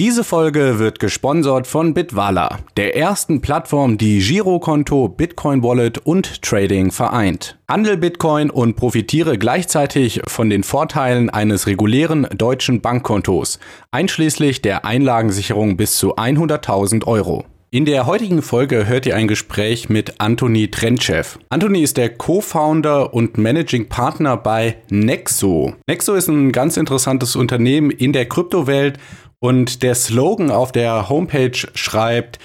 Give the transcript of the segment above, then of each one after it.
Diese Folge wird gesponsert von Bitwala, der ersten Plattform, die Girokonto, Bitcoin Wallet und Trading vereint. Handel Bitcoin und profitiere gleichzeitig von den Vorteilen eines regulären deutschen Bankkontos, einschließlich der Einlagensicherung bis zu 100.000 Euro. In der heutigen Folge hört ihr ein Gespräch mit Anthony Trentschew. Anthony ist der Co-Founder und Managing Partner bei Nexo. Nexo ist ein ganz interessantes Unternehmen in der Kryptowelt und der Slogan auf der Homepage schreibt,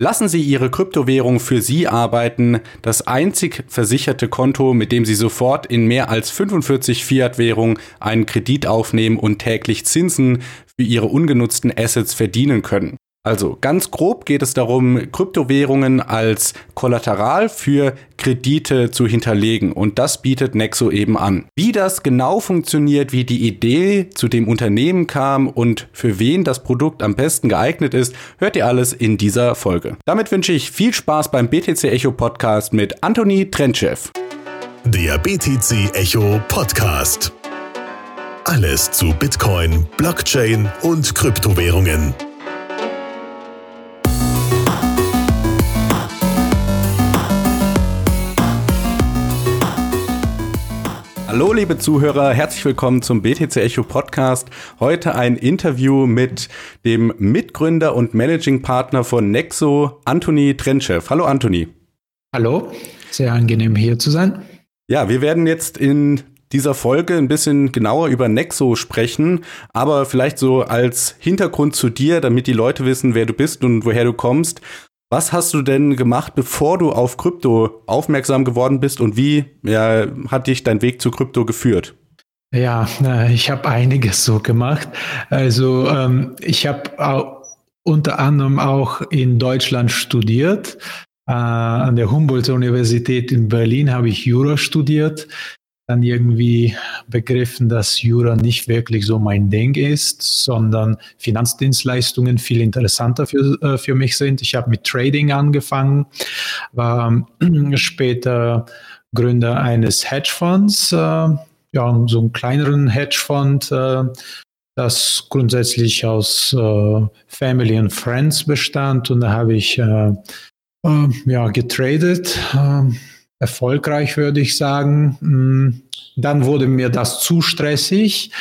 Lassen Sie Ihre Kryptowährung für Sie arbeiten, das einzig versicherte Konto, mit dem Sie sofort in mehr als 45 Fiat-Währungen einen Kredit aufnehmen und täglich Zinsen für Ihre ungenutzten Assets verdienen können. Also ganz grob geht es darum, Kryptowährungen als Kollateral für Kredite zu hinterlegen und das bietet Nexo eben an. Wie das genau funktioniert, wie die Idee zu dem Unternehmen kam und für wen das Produkt am besten geeignet ist, hört ihr alles in dieser Folge. Damit wünsche ich viel Spaß beim BTC Echo Podcast mit Anthony Trentschew. Der BTC Echo Podcast. Alles zu Bitcoin, Blockchain und Kryptowährungen. Hallo liebe Zuhörer, herzlich willkommen zum BTC Echo Podcast. Heute ein Interview mit dem Mitgründer und Managing Partner von Nexo, Anthony Trentschew. Hallo Anthony. Hallo, sehr angenehm hier zu sein. Ja, wir werden jetzt in dieser Folge ein bisschen genauer über Nexo sprechen, aber vielleicht so als Hintergrund zu dir, damit die Leute wissen, wer du bist und woher du kommst. Was hast du denn gemacht, bevor du auf Krypto aufmerksam geworden bist und wie ja, hat dich dein Weg zu Krypto geführt? Ja, ich habe einiges so gemacht. Also ähm, ich habe unter anderem auch in Deutschland studiert. Äh, an der Humboldt-Universität in Berlin habe ich Jura studiert dann irgendwie begriffen, dass Jura nicht wirklich so mein Ding ist, sondern Finanzdienstleistungen viel interessanter für, äh, für mich sind. Ich habe mit Trading angefangen, war später Gründer eines Hedgefonds, äh, ja, so einen kleineren Hedgefonds, äh, das grundsätzlich aus äh, Family and Friends bestand und da habe ich äh, äh, ja, getradet erfolgreich, würde ich sagen. Mm, dann wurde mir das zu stressig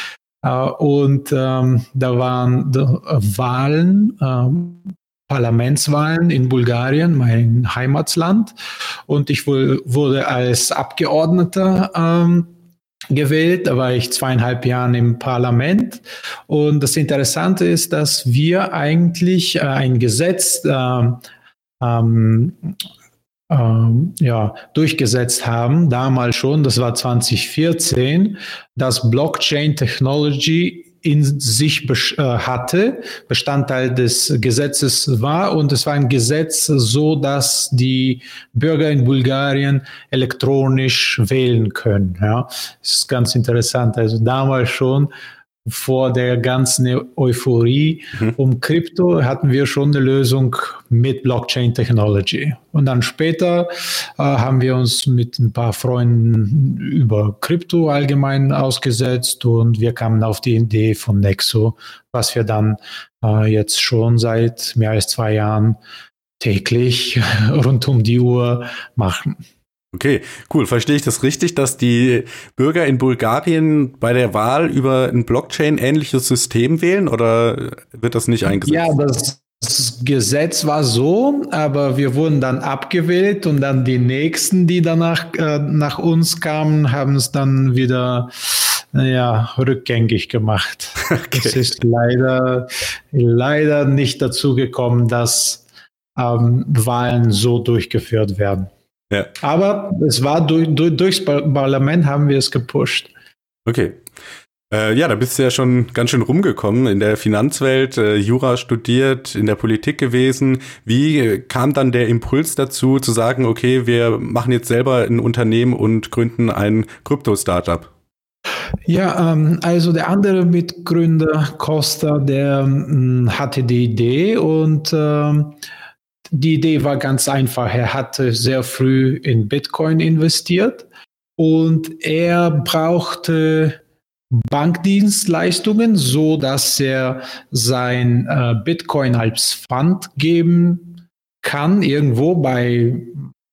äh, und ähm, da waren Wahlen, ähm, Parlamentswahlen in Bulgarien, mein Heimatland, und ich wurde als Abgeordneter ähm, gewählt. Da war ich zweieinhalb Jahre im Parlament. Und das Interessante ist, dass wir eigentlich äh, ein Gesetz äh, ähm, ähm, ja, durchgesetzt haben, damals schon, das war 2014, dass Blockchain Technology in sich äh, hatte, Bestandteil des Gesetzes war und es war ein Gesetz so, dass die Bürger in Bulgarien elektronisch wählen können. Ja, das ist ganz interessant. Also damals schon vor der ganzen Euphorie mhm. um Krypto hatten wir schon eine Lösung mit Blockchain Technology. Und dann später äh, haben wir uns mit ein paar Freunden über Krypto allgemein ausgesetzt und wir kamen auf die Idee von Nexo, was wir dann äh, jetzt schon seit mehr als zwei Jahren täglich rund um die Uhr machen. Okay, cool. Verstehe ich das richtig, dass die Bürger in Bulgarien bei der Wahl über ein Blockchain-ähnliches System wählen oder wird das nicht eingesetzt? Ja, das, das Gesetz war so, aber wir wurden dann abgewählt und dann die nächsten, die danach äh, nach uns kamen, haben es dann wieder ja, rückgängig gemacht. Okay. Es ist leider, leider nicht dazu gekommen, dass ähm, Wahlen so durchgeführt werden. Ja. Aber es war durch, durch, durchs Parlament haben wir es gepusht. Okay. Äh, ja, da bist du ja schon ganz schön rumgekommen in der Finanzwelt, äh, Jura studiert, in der Politik gewesen. Wie kam dann der Impuls dazu, zu sagen, okay, wir machen jetzt selber ein Unternehmen und gründen ein Krypto-Startup? Ja, ähm, also der andere Mitgründer Costa, der ähm, hatte die Idee und ähm, die Idee war ganz einfach. Er hatte sehr früh in Bitcoin investiert und er brauchte Bankdienstleistungen, so dass er sein äh, Bitcoin als Pfand geben kann, irgendwo bei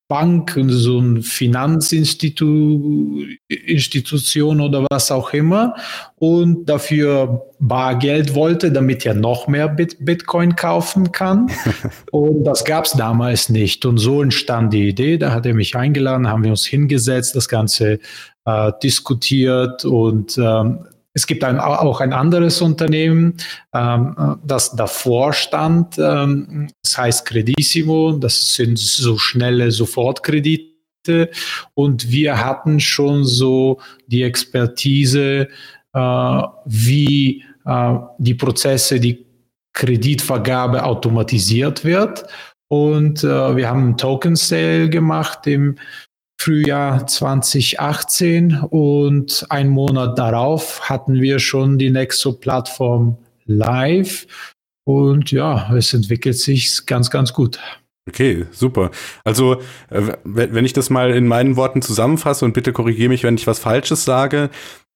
Bank, so ein Finanzinstitution oder was auch immer und dafür Bargeld wollte, damit er noch mehr Bit Bitcoin kaufen kann. und das gab es damals nicht. Und so entstand die Idee. Da hat er mich eingeladen, haben wir uns hingesetzt, das Ganze äh, diskutiert und ähm, es gibt ein, auch ein anderes Unternehmen, ähm, das davor stand. Ähm, das heißt Credissimo. Das sind so schnelle Sofortkredite. Und wir hatten schon so die Expertise, äh, wie äh, die Prozesse, die Kreditvergabe automatisiert wird. Und äh, wir haben einen Token Sale gemacht im Frühjahr 2018 und einen Monat darauf hatten wir schon die Nexo-Plattform live und ja, es entwickelt sich ganz, ganz gut. Okay, super. Also, äh, wenn ich das mal in meinen Worten zusammenfasse und bitte korrigiere mich, wenn ich was Falsches sage.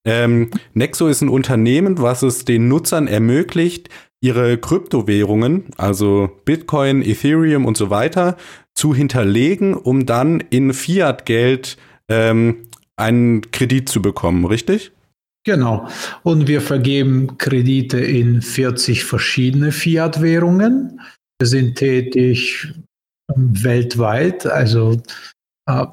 Ähm, Nexo ist ein Unternehmen, was es den Nutzern ermöglicht, ihre Kryptowährungen, also Bitcoin, Ethereum und so weiter, zu hinterlegen, um dann in Fiat-Geld ähm, einen Kredit zu bekommen, richtig? Genau. Und wir vergeben Kredite in 40 verschiedene Fiat-Währungen. Wir sind tätig weltweit, also äh,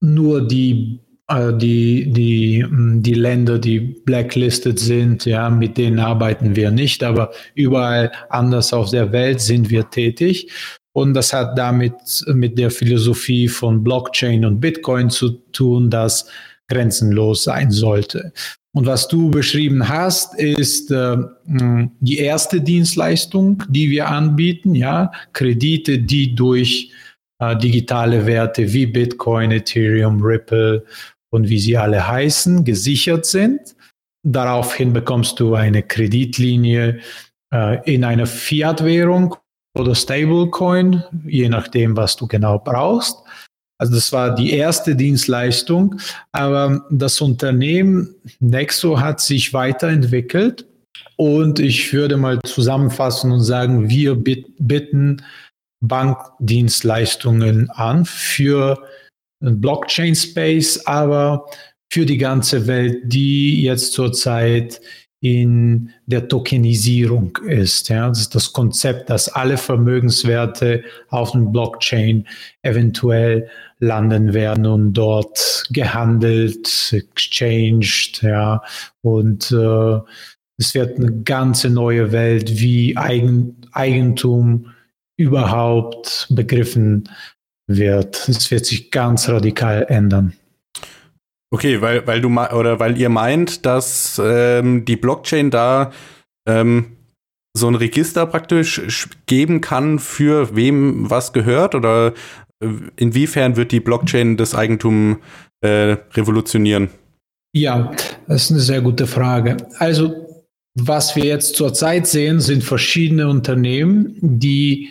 nur die die, die, hm, die Länder, die blacklisted sind, ja, mit denen arbeiten wir nicht, aber überall anders auf der Welt sind wir tätig. Und das hat damit mit der Philosophie von Blockchain und Bitcoin zu tun, dass grenzenlos sein sollte. Und was du beschrieben hast, ist äh, hm, die erste Dienstleistung, die wir anbieten, ja, Kredite, die durch äh, digitale Werte wie Bitcoin, Ethereum, Ripple und wie sie alle heißen, gesichert sind. Daraufhin bekommst du eine Kreditlinie äh, in einer Fiat-Währung oder Stablecoin, je nachdem, was du genau brauchst. Also das war die erste Dienstleistung, aber das Unternehmen Nexo hat sich weiterentwickelt und ich würde mal zusammenfassen und sagen, wir bitten Bankdienstleistungen an für Blockchain Space, aber für die ganze Welt, die jetzt zurzeit in der Tokenisierung ist. Ja, das ist das Konzept, dass alle Vermögenswerte auf dem Blockchain eventuell landen werden und dort gehandelt, exchanged, ja, und äh, es wird eine ganze neue Welt, wie Eigen, Eigentum überhaupt begriffen wird. Es wird sich ganz radikal ändern. Okay, weil, weil du oder weil ihr meint, dass ähm, die Blockchain da ähm, so ein Register praktisch geben kann, für wem was gehört? Oder äh, inwiefern wird die Blockchain das Eigentum äh, revolutionieren? Ja, das ist eine sehr gute Frage. Also, was wir jetzt zurzeit sehen, sind verschiedene Unternehmen, die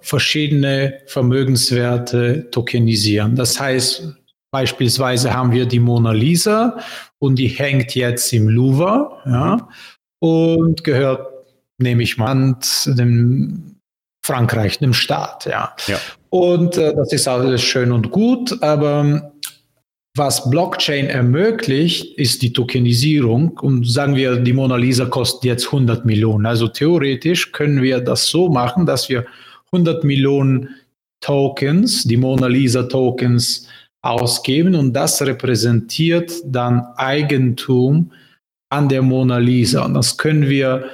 verschiedene Vermögenswerte tokenisieren. Das heißt, beispielsweise haben wir die Mona Lisa und die hängt jetzt im Louvre ja, und gehört, nehme ich mal an, dem Frankreich, dem Staat. Ja. ja. Und äh, das ist alles schön und gut, aber was Blockchain ermöglicht, ist die Tokenisierung. Und sagen wir, die Mona Lisa kostet jetzt 100 Millionen. Also theoretisch können wir das so machen, dass wir 100 Millionen Tokens, die Mona Lisa Tokens ausgeben und das repräsentiert dann Eigentum an der Mona Lisa. Und das können wir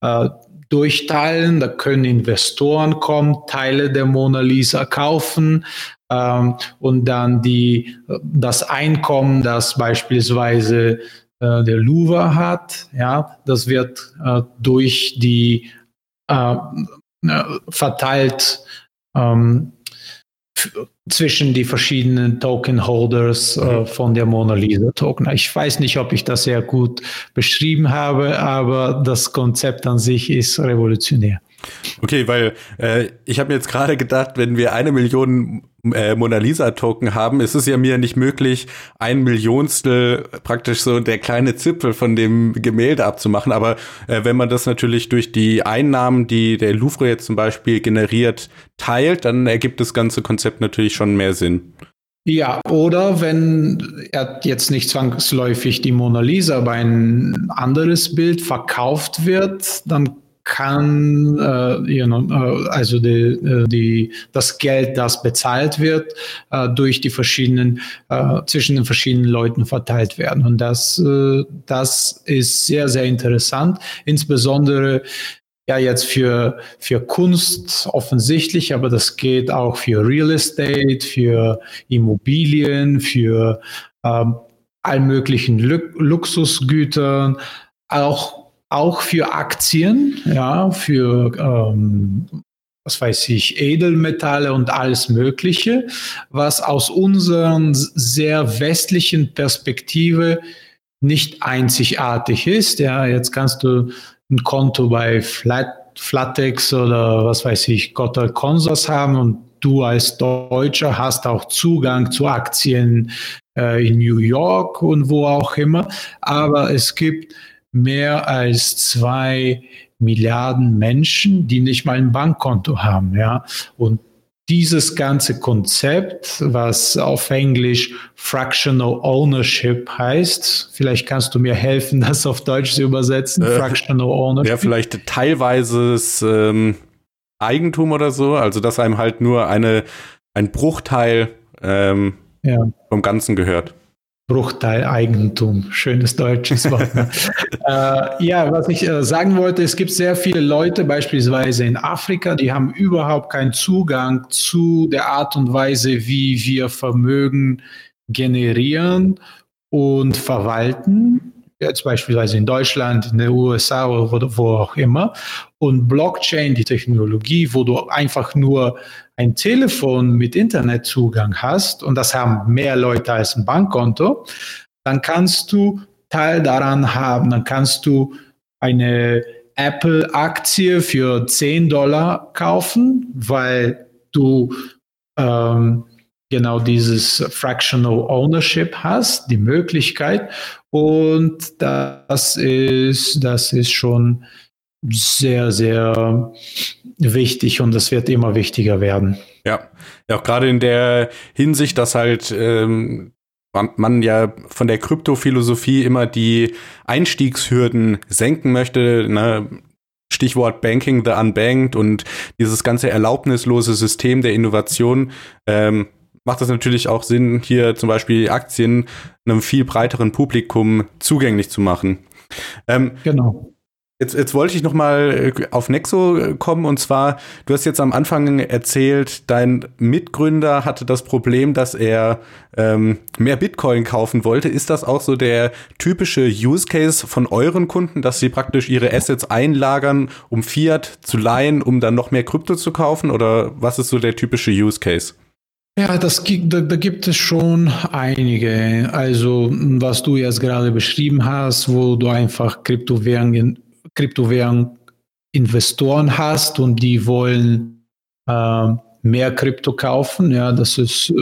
äh, durchteilen, da können Investoren kommen, Teile der Mona Lisa kaufen ähm, und dann die, das Einkommen, das beispielsweise äh, der Louvre hat, ja, das wird äh, durch die äh, verteilt ähm, zwischen die verschiedenen Token Holders äh, mhm. von der Mona Lisa Token. Ich weiß nicht, ob ich das sehr gut beschrieben habe, aber das Konzept an sich ist revolutionär. Okay, weil äh, ich habe mir jetzt gerade gedacht, wenn wir eine Million äh, Mona Lisa Token haben, ist es ja mir nicht möglich, ein Millionstel praktisch so der kleine Zipfel von dem Gemälde abzumachen. Aber äh, wenn man das natürlich durch die Einnahmen, die der Louvre jetzt zum Beispiel generiert, teilt, dann ergibt das ganze Konzept natürlich schon mehr Sinn. Ja, oder wenn er jetzt nicht zwangsläufig die Mona Lisa, aber ein anderes Bild verkauft wird, dann kann äh, you know, äh, also die, äh, die, das Geld, das bezahlt wird, äh, durch die verschiedenen äh, zwischen den verschiedenen Leuten verteilt werden. Und das, äh, das ist sehr, sehr interessant, insbesondere ja jetzt für, für Kunst offensichtlich, aber das geht auch für Real Estate, für Immobilien, für ähm, all möglichen Luxusgütern, auch auch für Aktien, ja, für ähm, was weiß ich, Edelmetalle und alles Mögliche, was aus unserer sehr westlichen Perspektive nicht einzigartig ist. Ja, jetzt kannst du ein Konto bei Flat, Flatex oder was weiß ich, Gotthard Consors haben und du als Deutscher hast auch Zugang zu Aktien äh, in New York und wo auch immer. Aber es gibt mehr als zwei Milliarden Menschen, die nicht mal ein Bankkonto haben, ja. Und dieses ganze Konzept, was auf Englisch Fractional Ownership heißt, vielleicht kannst du mir helfen, das auf Deutsch zu übersetzen. Äh, Fractional Ownership. Ja, vielleicht teilweises ähm, Eigentum oder so, also dass einem halt nur eine, ein Bruchteil ähm, ja. vom Ganzen gehört. Bruchteil Eigentum. Schönes deutsches Wort. Ne? äh, ja, was ich äh, sagen wollte, es gibt sehr viele Leute, beispielsweise in Afrika, die haben überhaupt keinen Zugang zu der Art und Weise, wie wir Vermögen generieren und verwalten jetzt beispielsweise in Deutschland, in den USA oder wo auch immer. Und Blockchain, die Technologie, wo du einfach nur ein Telefon mit Internetzugang hast, und das haben mehr Leute als ein Bankkonto, dann kannst du Teil daran haben, dann kannst du eine Apple-Aktie für 10 Dollar kaufen, weil du ähm, genau dieses Fractional Ownership hast, die Möglichkeit. Und das ist, das ist schon sehr, sehr wichtig und das wird immer wichtiger werden. Ja, ja auch gerade in der Hinsicht, dass halt ähm, man, ja von der Kryptophilosophie immer die Einstiegshürden senken möchte. Ne? Stichwort Banking the Unbanked und dieses ganze erlaubnislose System der Innovation. Ähm, macht es natürlich auch Sinn, hier zum Beispiel Aktien einem viel breiteren Publikum zugänglich zu machen. Ähm, genau. Jetzt, jetzt wollte ich noch mal äh, auf Nexo äh, kommen und zwar, du hast jetzt am Anfang erzählt, dein Mitgründer hatte das Problem, dass er ähm, mehr Bitcoin kaufen wollte. Ist das auch so der typische Use Case von euren Kunden, dass sie praktisch ihre Assets einlagern, um Fiat zu leihen, um dann noch mehr Krypto zu kaufen? Oder was ist so der typische Use Case? Ja, das, da, da gibt es schon einige. Also, was du jetzt gerade beschrieben hast, wo du einfach Kryptowährungen Kryptowährung Investoren hast und die wollen äh, mehr Krypto kaufen. Ja, das ist,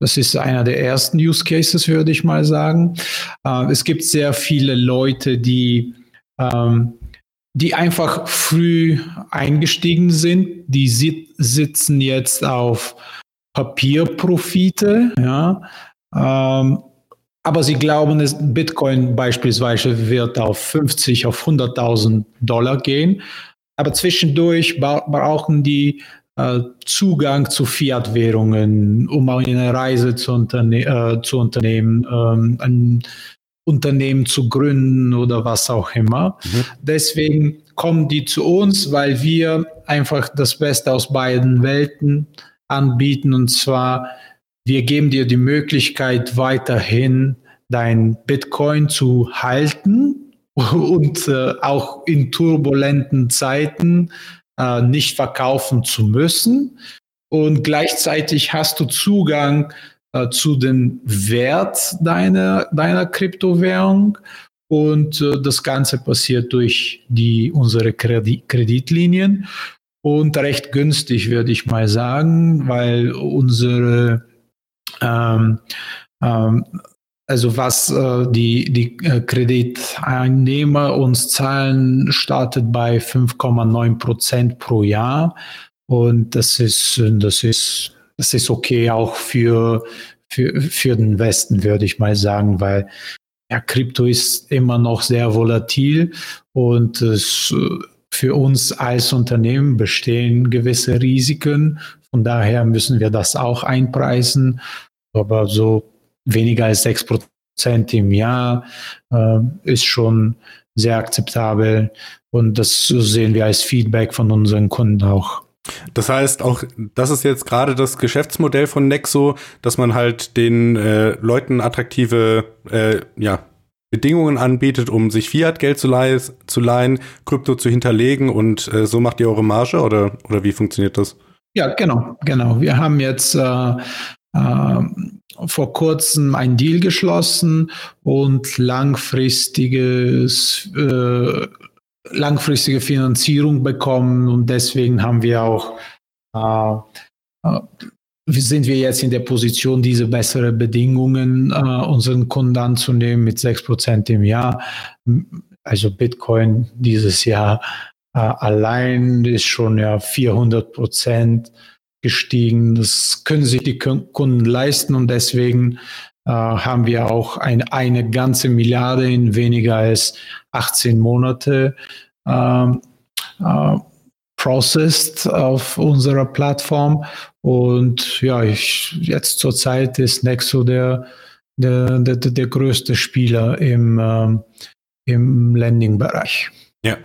das ist einer der ersten Use Cases, würde ich mal sagen. Äh, es gibt sehr viele Leute, die, ähm, die einfach früh eingestiegen sind. Die sit sitzen jetzt auf Papierprofite. Ja, ähm, aber sie glauben, dass Bitcoin beispielsweise wird auf 50, auf 100.000 Dollar gehen. Aber zwischendurch brauchen die äh, Zugang zu Fiat-Währungen, um eine Reise zu, unterne äh, zu unternehmen, ähm, ein Unternehmen zu gründen oder was auch immer. Mhm. Deswegen kommen die zu uns, weil wir einfach das Beste aus beiden Welten anbieten und zwar wir geben dir die Möglichkeit, weiterhin dein Bitcoin zu halten und äh, auch in turbulenten Zeiten äh, nicht verkaufen zu müssen. Und gleichzeitig hast du Zugang äh, zu dem Wert deiner, deiner Kryptowährung Und äh, das Ganze passiert durch die, unsere Kredit Kreditlinien und recht günstig, würde ich mal sagen, weil unsere ähm, ähm, also was äh, die, die äh, Krediteinnehmer uns zahlen, startet bei 5,9 Prozent pro Jahr. Und das ist, das ist, das ist okay auch für, für, für den Westen, würde ich mal sagen, weil ja, Krypto ist immer noch sehr volatil und es, für uns als Unternehmen bestehen gewisse Risiken. Von daher müssen wir das auch einpreisen. Aber so weniger als sechs Prozent im Jahr äh, ist schon sehr akzeptabel. Und das sehen wir als Feedback von unseren Kunden auch. Das heißt, auch das ist jetzt gerade das Geschäftsmodell von Nexo, dass man halt den äh, Leuten attraktive äh, ja, Bedingungen anbietet, um sich Fiat-Geld zu, leih zu leihen, Krypto zu hinterlegen und äh, so macht ihr eure Marge oder, oder wie funktioniert das? Ja, genau, genau. Wir haben jetzt äh, vor kurzem einen Deal geschlossen und langfristiges äh, langfristige Finanzierung bekommen und deswegen haben wir auch äh, äh, sind wir jetzt in der Position, diese bessere Bedingungen äh, unseren Kunden anzunehmen mit 6% im Jahr. Also Bitcoin dieses Jahr äh, allein ist schon ja 400 Prozent gestiegen. Das können sich die Kunden leisten und deswegen äh, haben wir auch ein, eine ganze Milliarde in weniger als 18 Monate ähm, äh, processed auf unserer Plattform. Und ja, ich, jetzt zurzeit ist Nexo der, der, der, der größte Spieler im, ähm, im Landing-Bereich. Ja.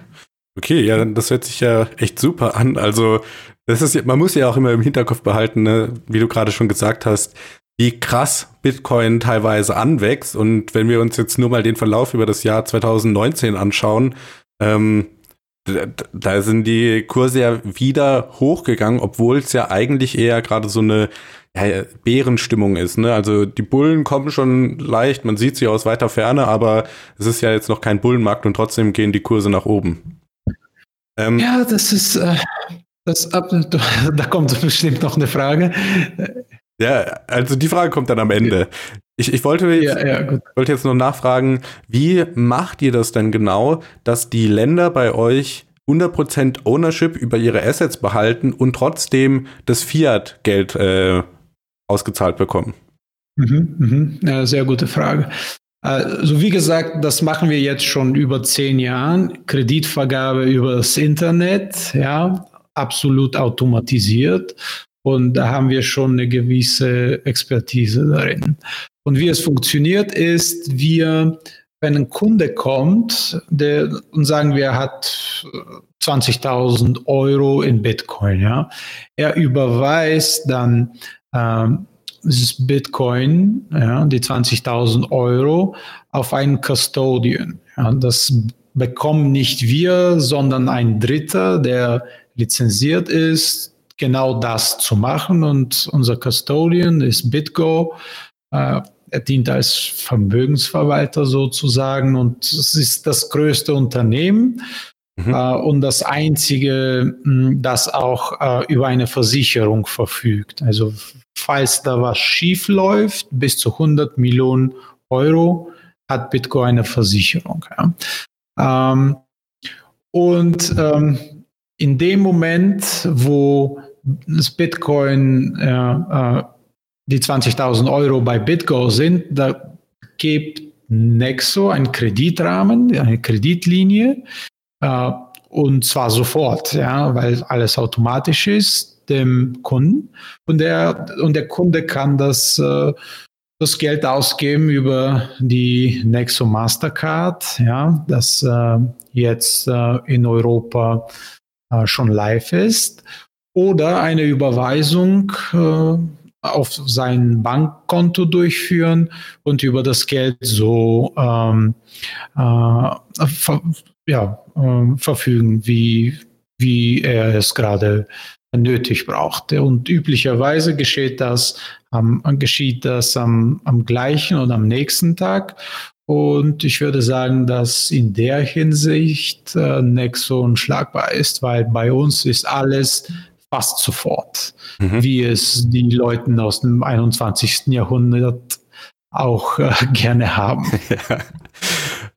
Okay, ja, das hört sich ja echt super an. Also, das ist, man muss ja auch immer im Hinterkopf behalten, ne, wie du gerade schon gesagt hast, wie krass Bitcoin teilweise anwächst. Und wenn wir uns jetzt nur mal den Verlauf über das Jahr 2019 anschauen, ähm, da sind die Kurse ja wieder hochgegangen, obwohl es ja eigentlich eher gerade so eine ja, Bärenstimmung ist. Ne? Also die Bullen kommen schon leicht, man sieht sie aus weiter Ferne, aber es ist ja jetzt noch kein Bullenmarkt und trotzdem gehen die Kurse nach oben. Ähm, ja, das ist, äh, das, da kommt bestimmt noch eine Frage. Ja, also die Frage kommt dann am Ende. Ich, ich wollte, jetzt, ja, ja, wollte jetzt noch nachfragen, wie macht ihr das denn genau, dass die Länder bei euch 100% Ownership über ihre Assets behalten und trotzdem das Fiat-Geld äh, ausgezahlt bekommen? Mhm, mhm. Ja, sehr gute Frage. Also wie gesagt, das machen wir jetzt schon über zehn Jahren. Kreditvergabe über das Internet, ja, absolut automatisiert. Und da haben wir schon eine gewisse Expertise darin. Und wie es funktioniert ist, wir, wenn ein Kunde kommt, der, und sagen wir, hat 20.000 Euro in Bitcoin, ja, er überweist dann ähm, dieses Bitcoin, ja, die 20.000 Euro, auf einen Custodian. Ja, das bekommen nicht wir, sondern ein Dritter, der lizenziert ist, genau das zu machen. Und unser Custodian ist BitGo. Äh, er dient als Vermögensverwalter sozusagen und es ist das größte Unternehmen mhm. äh, und das einzige, das auch äh, über eine Versicherung verfügt. Also falls da was schief läuft, bis zu 100 Millionen Euro hat Bitcoin eine Versicherung. Ja. Ähm, und ähm, in dem Moment, wo das Bitcoin äh, äh, die 20.000 Euro bei BitGo sind, da gibt Nexo einen Kreditrahmen, eine Kreditlinie, äh, und zwar sofort, ja, weil alles automatisch ist, dem Kunden. Und der, und der Kunde kann das, äh, das Geld ausgeben über die Nexo Mastercard, ja, das äh, jetzt äh, in Europa äh, schon live ist. Oder eine Überweisung äh, auf sein Bankkonto durchführen und über das Geld so ähm, äh, ver ja, äh, verfügen, wie, wie er es gerade nötig braucht. Und üblicherweise geschieht das, am, geschieht das am, am gleichen oder am nächsten Tag. Und ich würde sagen, dass in der Hinsicht äh, Nexo unschlagbar ist, weil bei uns ist alles fast sofort, mhm. wie es die Leute aus dem 21. Jahrhundert auch äh, gerne haben. Ja.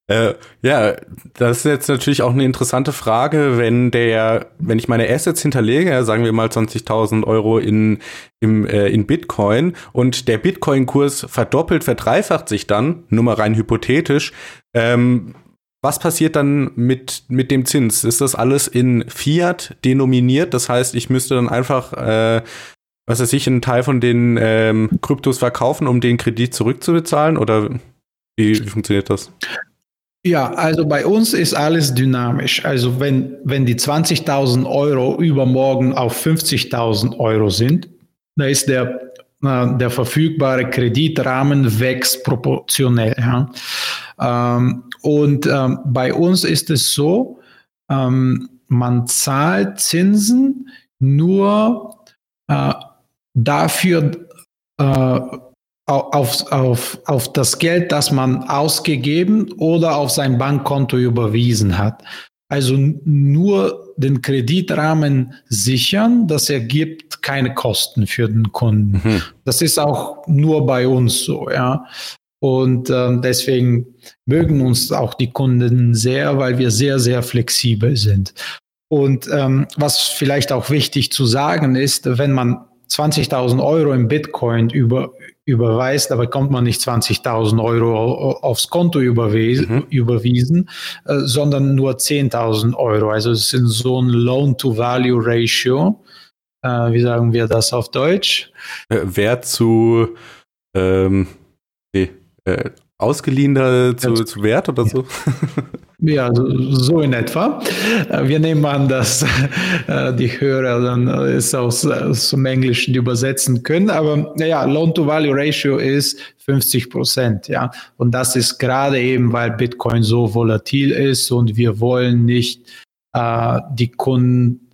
Äh, ja, das ist jetzt natürlich auch eine interessante Frage, wenn der, wenn ich meine Assets hinterlege, sagen wir mal 20.000 Euro in, im, äh, in Bitcoin und der Bitcoin-Kurs verdoppelt, verdreifacht sich dann, nur mal rein hypothetisch, ähm, was passiert dann mit, mit dem Zins? Ist das alles in Fiat denominiert? Das heißt, ich müsste dann einfach, äh, was weiß ich, einen Teil von den ähm, Kryptos verkaufen, um den Kredit zurückzubezahlen? Oder wie, wie funktioniert das? Ja, also bei uns ist alles dynamisch. Also wenn, wenn die 20.000 Euro übermorgen auf 50.000 Euro sind, da ist der, äh, der verfügbare Kreditrahmen wächst proportionell. Ja. Ähm, und ähm, bei uns ist es so, ähm, man zahlt Zinsen nur äh, dafür, äh, auf, auf, auf das Geld, das man ausgegeben oder auf sein Bankkonto überwiesen hat. Also nur den Kreditrahmen sichern, das ergibt keine Kosten für den Kunden. Mhm. Das ist auch nur bei uns so, ja. Und äh, deswegen mögen uns auch die Kunden sehr, weil wir sehr, sehr flexibel sind. Und ähm, was vielleicht auch wichtig zu sagen ist, wenn man 20.000 Euro im Bitcoin über, überweist, aber bekommt man nicht 20.000 Euro aufs Konto überwiesen, mhm. überwiesen äh, sondern nur 10.000 Euro. Also es ist so ein Loan-to-Value-Ratio. Äh, wie sagen wir das auf Deutsch? Äh, Wert zu ähm, nee, äh, ausgeliehener zu, zu Wert oder so? Ja, so in etwa. Äh, wir nehmen an, dass äh, die Hörer dann es aus, aus dem Englischen übersetzen können. Aber naja, Loan-to-Value-Ratio ist 50 Prozent. Ja, und das ist gerade eben, weil Bitcoin so volatil ist und wir wollen nicht äh, die Kunden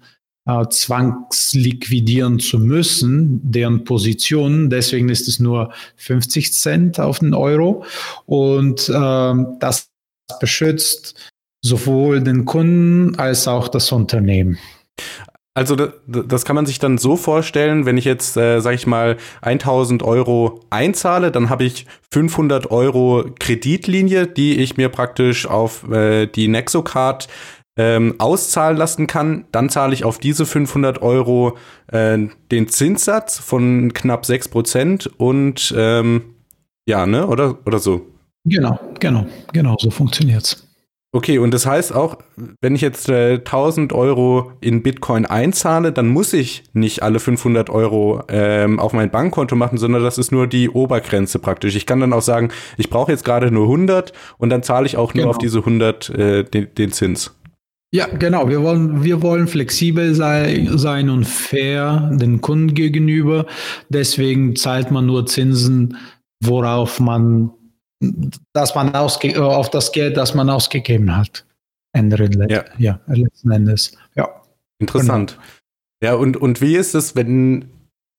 äh, zwangsliquidieren zu müssen, deren Positionen. Deswegen ist es nur 50 Cent auf den Euro. Und äh, das beschützt sowohl den Kunden als auch das Unternehmen. Also das kann man sich dann so vorstellen, wenn ich jetzt, äh, sage ich mal, 1000 Euro einzahle, dann habe ich 500 Euro Kreditlinie, die ich mir praktisch auf äh, die Nexocard ähm, auszahlen lassen kann. Dann zahle ich auf diese 500 Euro äh, den Zinssatz von knapp 6% und ähm, ja, ne, oder, oder so. Genau, genau, genau, so funktioniert's. Okay, und das heißt auch, wenn ich jetzt äh, 1000 Euro in Bitcoin einzahle, dann muss ich nicht alle 500 Euro ähm, auf mein Bankkonto machen, sondern das ist nur die Obergrenze praktisch. Ich kann dann auch sagen, ich brauche jetzt gerade nur 100 und dann zahle ich auch nur genau. auf diese 100 äh, den, den, Zins. Ja, genau. Wir wollen, wir wollen flexibel sei, sein und fair den Kunden gegenüber. Deswegen zahlt man nur Zinsen, worauf man dass man ausge äh, auf das Geld, das man ausgegeben hat. Ende ja. ja, letzten Endes. Ja. Interessant. Genau. Ja, und, und wie ist es, wenn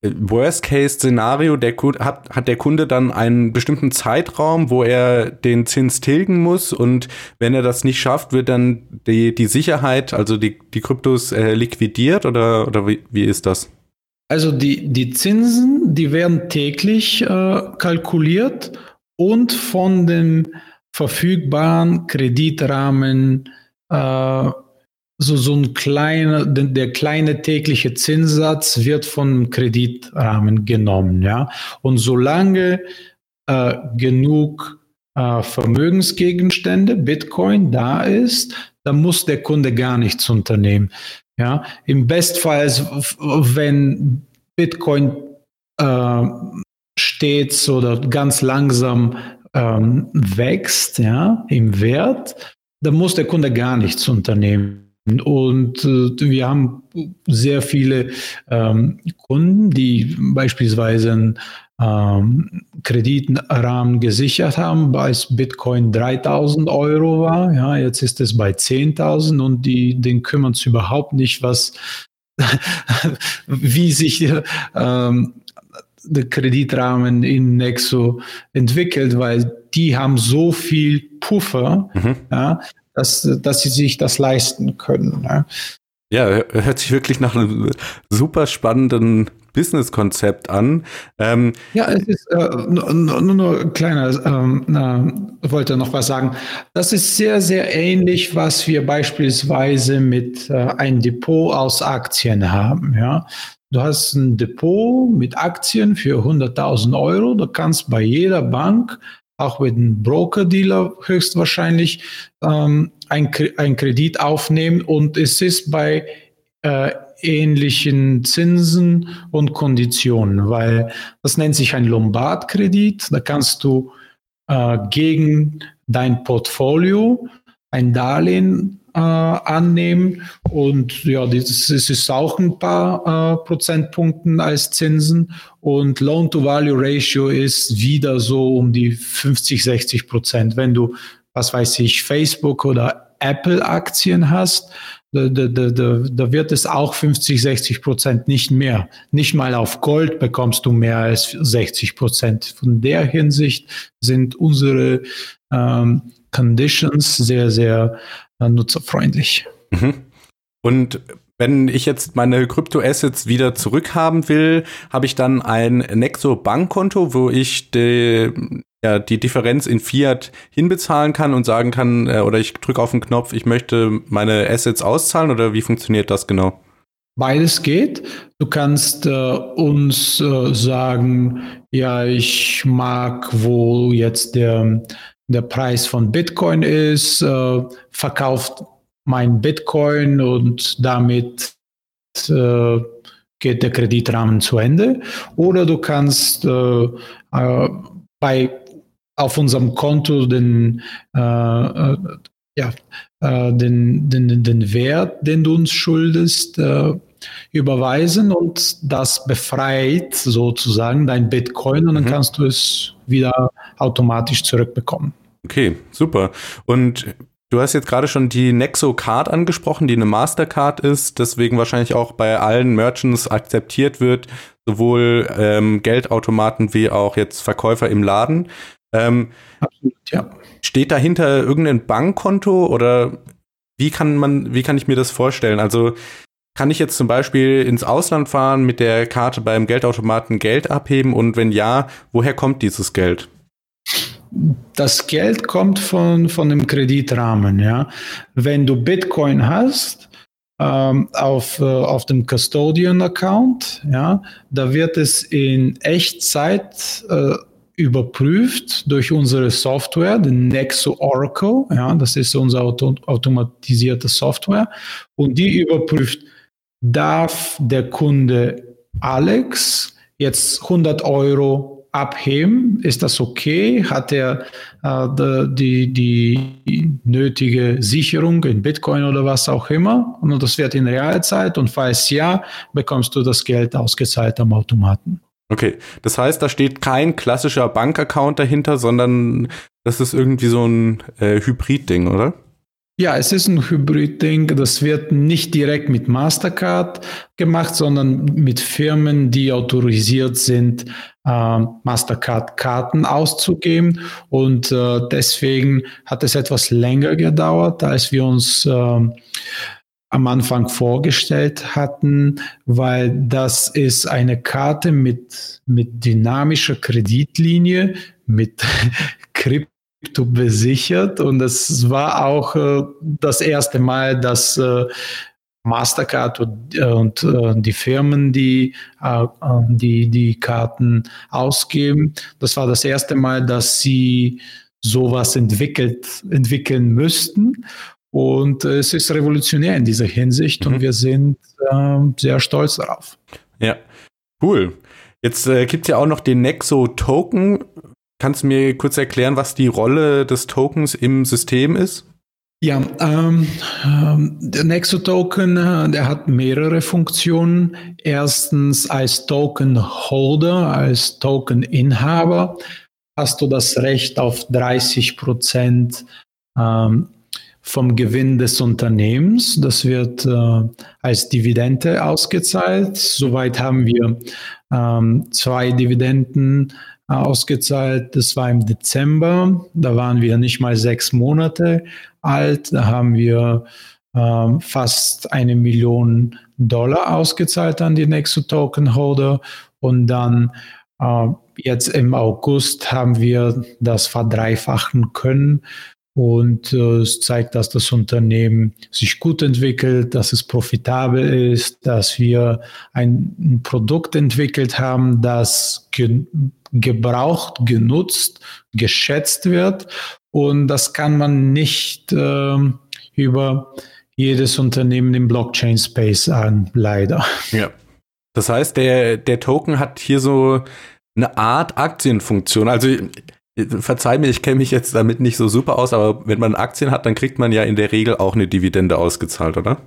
äh, Worst-Case-Szenario, der hat, hat der Kunde dann einen bestimmten Zeitraum, wo er den Zins tilgen muss und wenn er das nicht schafft, wird dann die, die Sicherheit, also die, die Kryptos äh, liquidiert oder, oder wie, wie ist das? Also die, die Zinsen, die werden täglich äh, kalkuliert und von dem verfügbaren Kreditrahmen äh, so, so ein kleiner, der kleine tägliche Zinssatz wird vom Kreditrahmen genommen, ja. Und solange äh, genug äh, Vermögensgegenstände, Bitcoin da ist, dann muss der Kunde gar nichts unternehmen. Ja, im Bestfall, wenn Bitcoin äh, stets oder ganz langsam ähm, wächst, ja, im Wert, dann muss der Kunde gar nichts unternehmen. Und äh, wir haben sehr viele ähm, Kunden, die beispielsweise einen ähm, Kreditrahmen gesichert haben, als Bitcoin 3000 Euro war. Ja, jetzt ist es bei 10.000 und die, den kümmern es überhaupt nicht, was, wie sich ähm, der Kreditrahmen in Nexo entwickelt, weil die haben so viel Puffer, mhm. ja, dass, dass sie sich das leisten können. Ja. Ja, hört sich wirklich nach einem super spannenden Business-Konzept an. Ähm, ja, es ist äh, nur, nur, nur kleiner, ähm, äh, wollte noch was sagen. Das ist sehr, sehr ähnlich, was wir beispielsweise mit äh, einem Depot aus Aktien haben. Ja, Du hast ein Depot mit Aktien für 100.000 Euro. Du kannst bei jeder Bank, auch mit einem Broker-Dealer höchstwahrscheinlich, ähm, ein, Kredit aufnehmen und es ist bei äh, ähnlichen Zinsen und Konditionen, weil das nennt sich ein Lombard-Kredit. Da kannst du äh, gegen dein Portfolio ein Darlehen äh, annehmen. Und ja, das, ist auch ein paar äh, Prozentpunkten als Zinsen. Und Loan-to-Value-Ratio ist wieder so um die 50, 60 Prozent. Wenn du, was weiß ich, Facebook oder Apple-Aktien hast, da, da, da, da wird es auch 50, 60 Prozent, nicht mehr. Nicht mal auf Gold bekommst du mehr als 60 Prozent. Von der Hinsicht sind unsere ähm, Conditions sehr, sehr nutzerfreundlich. Mhm. Und wenn ich jetzt meine Kryptoassets wieder zurückhaben will, habe ich dann ein Nexo Bankkonto, wo ich die, ja, die Differenz in Fiat hinbezahlen kann und sagen kann, äh, oder ich drücke auf den Knopf, ich möchte meine Assets auszahlen oder wie funktioniert das genau? Beides geht. Du kannst äh, uns äh, sagen, ja, ich mag, wo jetzt der der Preis von Bitcoin ist, äh, verkauft mein Bitcoin und damit äh, geht der Kreditrahmen zu Ende. Oder du kannst äh, äh bei, auf unserem Konto den, äh, äh, ja, den, den, den Wert, den du uns schuldest, überweisen und das befreit sozusagen dein Bitcoin und dann mhm. kannst du es wieder automatisch zurückbekommen. Okay, super. Und du hast jetzt gerade schon die Nexo Card angesprochen, die eine Mastercard ist, deswegen wahrscheinlich auch bei allen Merchants akzeptiert wird, sowohl ähm, Geldautomaten wie auch jetzt Verkäufer im Laden. Ähm, Absolut, ja. Steht dahinter irgendein Bankkonto oder wie kann man, wie kann ich mir das vorstellen? Also kann ich jetzt zum Beispiel ins Ausland fahren, mit der Karte beim Geldautomaten Geld abheben und wenn ja, woher kommt dieses Geld? Das Geld kommt von, von dem Kreditrahmen. Ja. Wenn du Bitcoin hast ähm, auf, äh, auf dem Custodian-Account, ja, da wird es in Echtzeit äh, überprüft durch unsere Software, den Nexo Oracle. Ja, das ist unsere auto automatisierte Software. Und die überprüft, darf der Kunde Alex jetzt 100 Euro abheben? Ist das okay? Hat er äh, die, die nötige Sicherung in Bitcoin oder was auch immer? Und das wird in Realzeit und falls ja, bekommst du das Geld ausgezahlt am Automaten. Okay, das heißt, da steht kein klassischer Bankaccount dahinter, sondern das ist irgendwie so ein äh, Hybrid-Ding, oder? Ja, es ist ein Hybrid-Ding. Das wird nicht direkt mit Mastercard gemacht, sondern mit Firmen, die autorisiert sind, äh, Mastercard-Karten auszugeben. Und äh, deswegen hat es etwas länger gedauert, als wir uns äh, am Anfang vorgestellt hatten, weil das ist eine Karte mit, mit dynamischer Kreditlinie, mit Krypto besichert und es war auch äh, das erste Mal, dass äh, Mastercard und, äh, und äh, die Firmen, die, die die Karten ausgeben, das war das erste Mal, dass sie sowas entwickelt, entwickeln müssten. Und es ist revolutionär in dieser Hinsicht mhm. und wir sind ähm, sehr stolz darauf. Ja, cool. Jetzt äh, gibt es ja auch noch den Nexo Token. Kannst du mir kurz erklären, was die Rolle des Tokens im System ist? Ja, ähm, ähm, der Nexo-Token, äh, der hat mehrere Funktionen. Erstens als Token-Holder, als Token-Inhaber hast du das Recht auf 30 Prozent ähm, vom Gewinn des Unternehmens. Das wird äh, als Dividende ausgezahlt. Soweit haben wir ähm, zwei Dividenden ausgezahlt. Das war im Dezember. Da waren wir nicht mal sechs Monate alt. Da haben wir ähm, fast eine Million Dollar ausgezahlt an die Nexo Token Holder und dann äh, jetzt im August haben wir das verdreifachen können und äh, es zeigt, dass das Unternehmen sich gut entwickelt, dass es profitabel ist, dass wir ein, ein Produkt entwickelt haben, das ge gebraucht, genutzt, geschätzt wird. Und das kann man nicht äh, über jedes Unternehmen im Blockchain-Space sagen, leider. Ja. Das heißt, der, der Token hat hier so eine Art Aktienfunktion. Also verzeih mir, ich kenne mich jetzt damit nicht so super aus, aber wenn man Aktien hat, dann kriegt man ja in der Regel auch eine Dividende ausgezahlt, oder?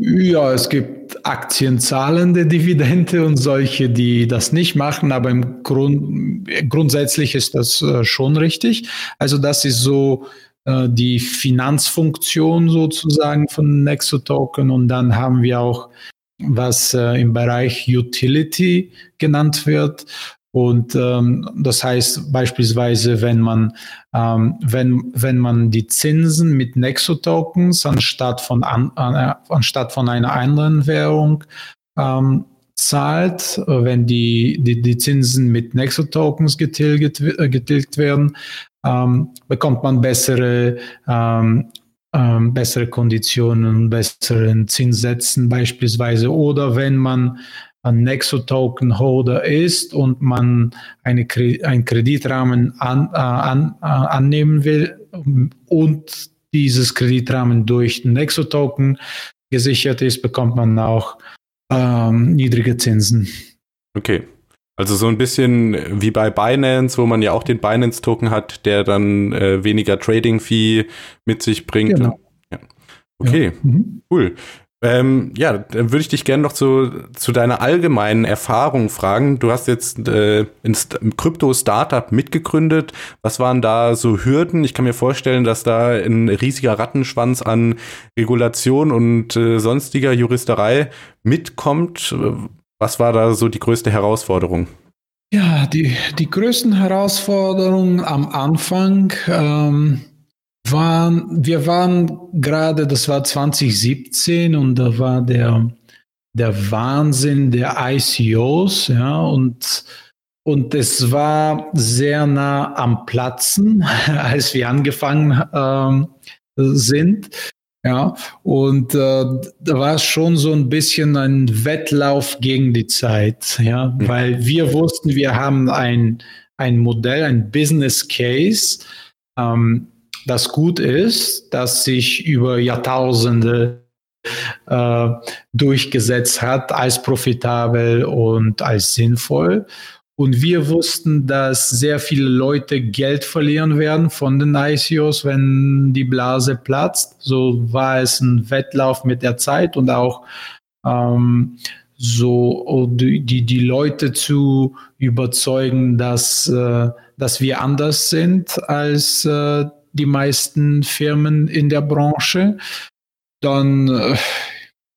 Ja, es gibt aktienzahlende Dividende und solche, die das nicht machen, aber im Grund, grundsätzlich ist das äh, schon richtig. Also das ist so äh, die Finanzfunktion sozusagen von Nexo Token und dann haben wir auch was äh, im Bereich Utility genannt wird. Und ähm, das heißt beispielsweise, wenn man, ähm, wenn, wenn man die Zinsen mit Nexo-Tokens anstatt von, an, äh, anstatt von einer anderen Währung ähm, zahlt, wenn die, die, die Zinsen mit Nexo-Tokens getilgt, äh, getilgt werden, ähm, bekommt man bessere, ähm, ähm, bessere Konditionen, besseren Zinssätzen beispielsweise. Oder wenn man ein Nexo-Token-Holder ist und man eine, einen Kreditrahmen an, äh, an, äh, annehmen will und dieses Kreditrahmen durch Nexo-Token gesichert ist, bekommt man auch ähm, niedrige Zinsen. Okay. Also so ein bisschen wie bei Binance, wo man ja auch den Binance-Token hat, der dann äh, weniger Trading-Fee mit sich bringt. Genau. Ja. Okay, ja. Mhm. cool. Ähm, ja, dann würde ich dich gerne noch zu, zu deiner allgemeinen Erfahrung fragen. Du hast jetzt äh, ein Krypto-Startup mitgegründet. Was waren da so Hürden? Ich kann mir vorstellen, dass da ein riesiger Rattenschwanz an Regulation und äh, sonstiger Juristerei mitkommt. Was war da so die größte Herausforderung? Ja, die, die größten Herausforderungen am Anfang ähm, waren, wir waren gerade, das war 2017 und da war der, der Wahnsinn der ICOs, ja, und, und es war sehr nah am Platzen, als wir angefangen ähm, sind. Ja, und äh, da war es schon so ein bisschen ein Wettlauf gegen die Zeit, ja, mhm. weil wir wussten, wir haben ein, ein Modell, ein Business Case, ähm, das gut ist, das sich über Jahrtausende äh, durchgesetzt hat als profitabel und als sinnvoll. Und wir wussten, dass sehr viele Leute Geld verlieren werden von den ICOs, wenn die Blase platzt. So war es ein Wettlauf mit der Zeit und auch ähm, so die, die Leute zu überzeugen, dass, äh, dass wir anders sind als äh, die meisten Firmen in der Branche. Dann äh,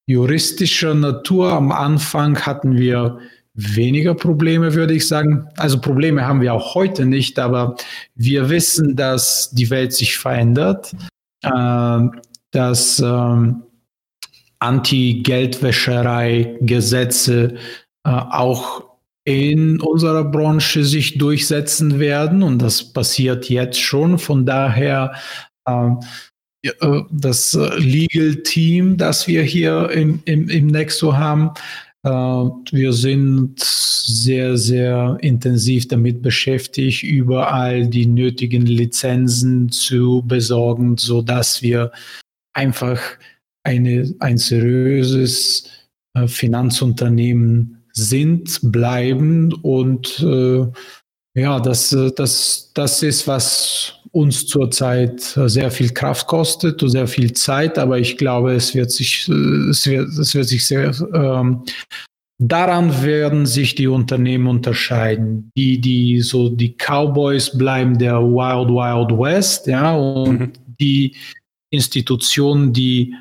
juristischer Natur am Anfang hatten wir weniger Probleme, würde ich sagen. Also Probleme haben wir auch heute nicht, aber wir wissen, dass die Welt sich verändert, äh, dass äh, Anti-Geldwäscherei-Gesetze äh, auch in unserer Branche sich durchsetzen werden und das passiert jetzt schon. Von daher ähm, äh, das Legal Team, das wir hier im, im, im Nexo haben, äh, wir sind sehr, sehr intensiv damit beschäftigt, überall die nötigen Lizenzen zu besorgen, so dass wir einfach eine, ein seriöses äh, Finanzunternehmen sind, bleiben und äh, ja, das, das, das ist, was uns zurzeit sehr viel Kraft kostet und sehr viel Zeit, aber ich glaube, es wird sich, es wird, es wird sich sehr, ähm, daran werden sich die Unternehmen unterscheiden. Die, die, so die Cowboys bleiben der Wild Wild West, ja, und mhm. die, Institutionen, die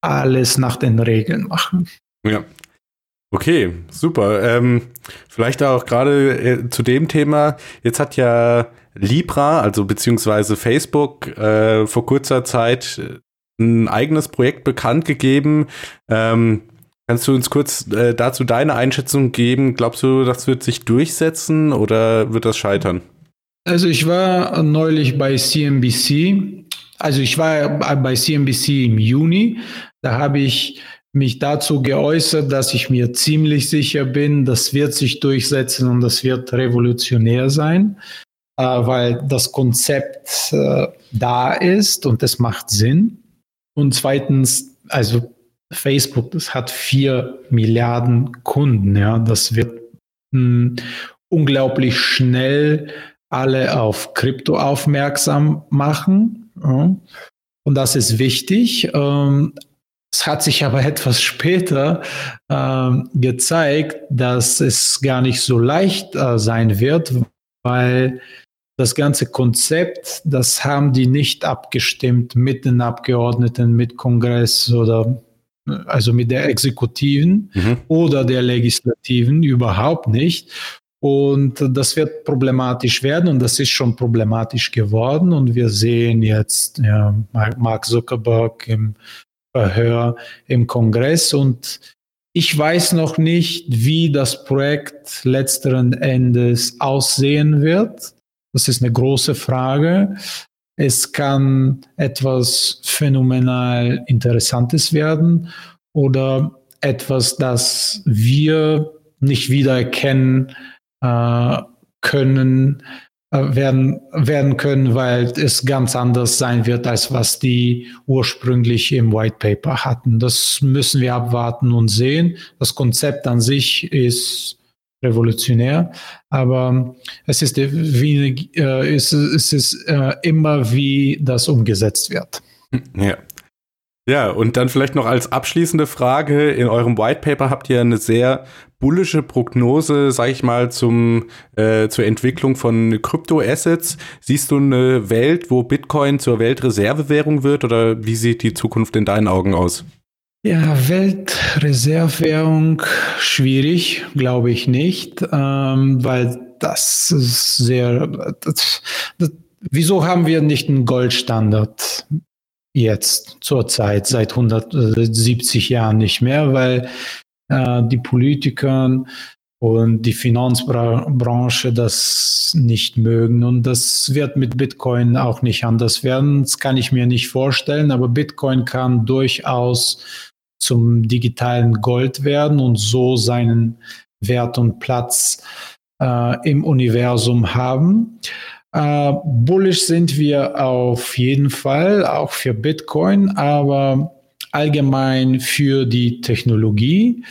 alles nach den Regeln machen. Ja. Okay, super. Ähm, vielleicht auch gerade äh, zu dem Thema. Jetzt hat ja Libra, also beziehungsweise Facebook, äh, vor kurzer Zeit äh, ein eigenes Projekt bekannt gegeben. Ähm, kannst du uns kurz äh, dazu deine Einschätzung geben? Glaubst du, das wird sich durchsetzen oder wird das scheitern? Also ich war neulich bei CNBC. Also ich war bei CNBC im Juni. Da habe ich mich dazu geäußert, dass ich mir ziemlich sicher bin, das wird sich durchsetzen und das wird revolutionär sein, äh, weil das Konzept äh, da ist und es macht Sinn. Und zweitens, also Facebook, das hat vier Milliarden Kunden, ja, das wird hm, unglaublich schnell alle auf Krypto aufmerksam machen. Ja. Und das ist wichtig. Ähm, es hat sich aber etwas später äh, gezeigt, dass es gar nicht so leicht äh, sein wird, weil das ganze Konzept, das haben die nicht abgestimmt mit den Abgeordneten, mit Kongress oder also mit der Exekutiven mhm. oder der Legislativen überhaupt nicht. Und das wird problematisch werden und das ist schon problematisch geworden. Und wir sehen jetzt ja, Mark Zuckerberg im Verhör im Kongress und ich weiß noch nicht, wie das Projekt letzteren Endes aussehen wird. Das ist eine große Frage. Es kann etwas phänomenal Interessantes werden oder etwas, das wir nicht wiedererkennen äh, können, werden, werden können, weil es ganz anders sein wird, als was die ursprünglich im White Paper hatten. Das müssen wir abwarten und sehen. Das Konzept an sich ist revolutionär, aber es ist, wie, äh, es, es ist äh, immer, wie das umgesetzt wird. Ja. Ja, und dann vielleicht noch als abschließende Frage. In eurem White Paper habt ihr eine sehr bullische Prognose, sag ich mal, zum, äh, zur Entwicklung von Kryptoassets. Siehst du eine Welt, wo Bitcoin zur Weltreservewährung wird oder wie sieht die Zukunft in deinen Augen aus? Ja, Weltreservewährung schwierig, glaube ich nicht, ähm, weil das ist sehr. Das, das, wieso haben wir nicht einen Goldstandard? jetzt zurzeit seit 170 Jahren nicht mehr, weil äh, die Politiker und die Finanzbranche das nicht mögen. Und das wird mit Bitcoin auch nicht anders werden. Das kann ich mir nicht vorstellen, aber Bitcoin kann durchaus zum digitalen Gold werden und so seinen Wert und Platz äh, im Universum haben. Äh, bullish sind wir auf jeden Fall, auch für Bitcoin, aber allgemein für die Technologie.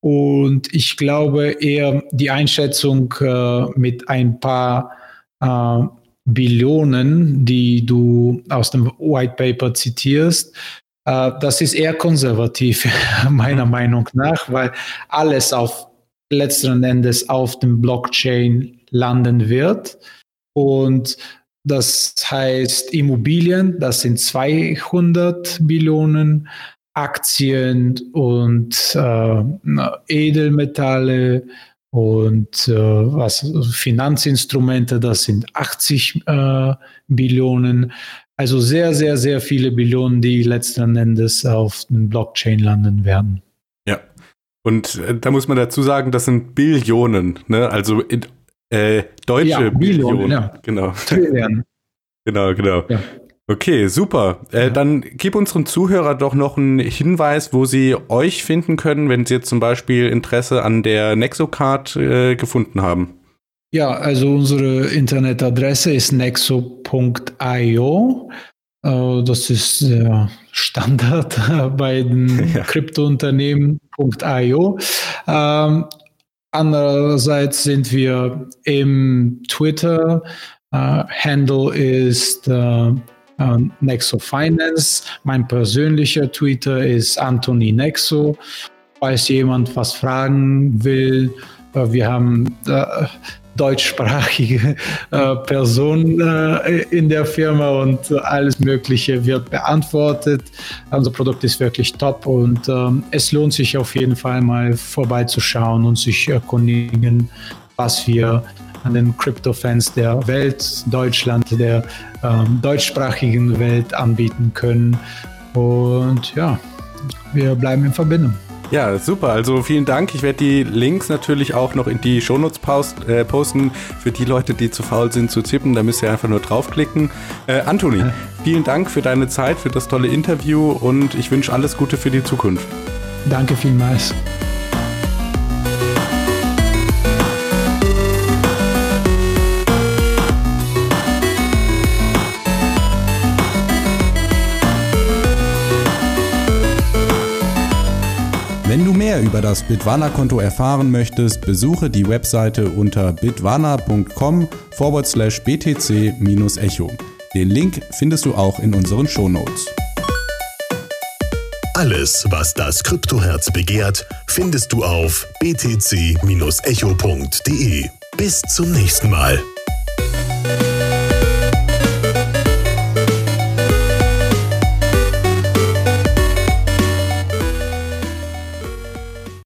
Und ich glaube eher die Einschätzung äh, mit ein paar äh, Billionen, die du aus dem White Paper zitierst, äh, das ist eher konservativ, meiner mhm. Meinung nach, weil alles auf letzten Endes auf dem Blockchain landen wird. Und das heißt Immobilien, das sind 200 Billionen, Aktien und äh, Edelmetalle und äh, was Finanzinstrumente, das sind 80 äh, Billionen. Also sehr, sehr, sehr viele Billionen, die letzten Endes auf den Blockchain landen werden. Ja. Und äh, da muss man dazu sagen, das sind Billionen. Ne? Also in äh, deutsche ja, Billionen. Ja. Genau. Trillion. genau, genau. Ja. Okay, super. Äh, ja. Dann gib unseren Zuhörer doch noch einen Hinweis, wo sie euch finden können, wenn sie jetzt zum Beispiel Interesse an der Nexocard äh, gefunden haben. Ja, also unsere Internetadresse ist nexo.io. Äh, das ist Standard bei den ja. Kryptounternehmen.io. Ähm, Andererseits sind wir im Twitter. Uh, Handle ist uh, uh, Nexo Finance. Mein persönlicher Twitter ist Anthony Nexo. Falls jemand was fragen will, wir haben deutschsprachige äh, Person äh, in der Firma und alles Mögliche wird beantwortet. Unser Produkt ist wirklich top und ähm, es lohnt sich auf jeden Fall mal vorbeizuschauen und sich erkundigen, was wir an den Crypto-Fans der Welt, Deutschland, der ähm, deutschsprachigen Welt anbieten können. Und ja, wir bleiben in Verbindung. Ja, super. Also vielen Dank. Ich werde die Links natürlich auch noch in die Shownotes post, äh, posten für die Leute, die zu faul sind zu tippen. Da müsst ihr einfach nur draufklicken. Äh, Anthony, vielen Dank für deine Zeit, für das tolle Interview und ich wünsche alles Gute für die Zukunft. Danke vielmals. Mehr über das Bitwana-Konto erfahren möchtest, besuche die Webseite unter bitwana.com forward slash btc-echo. Den Link findest du auch in unseren Shownotes. Alles, was das Kryptoherz begehrt, findest du auf btc-echo.de. Bis zum nächsten Mal.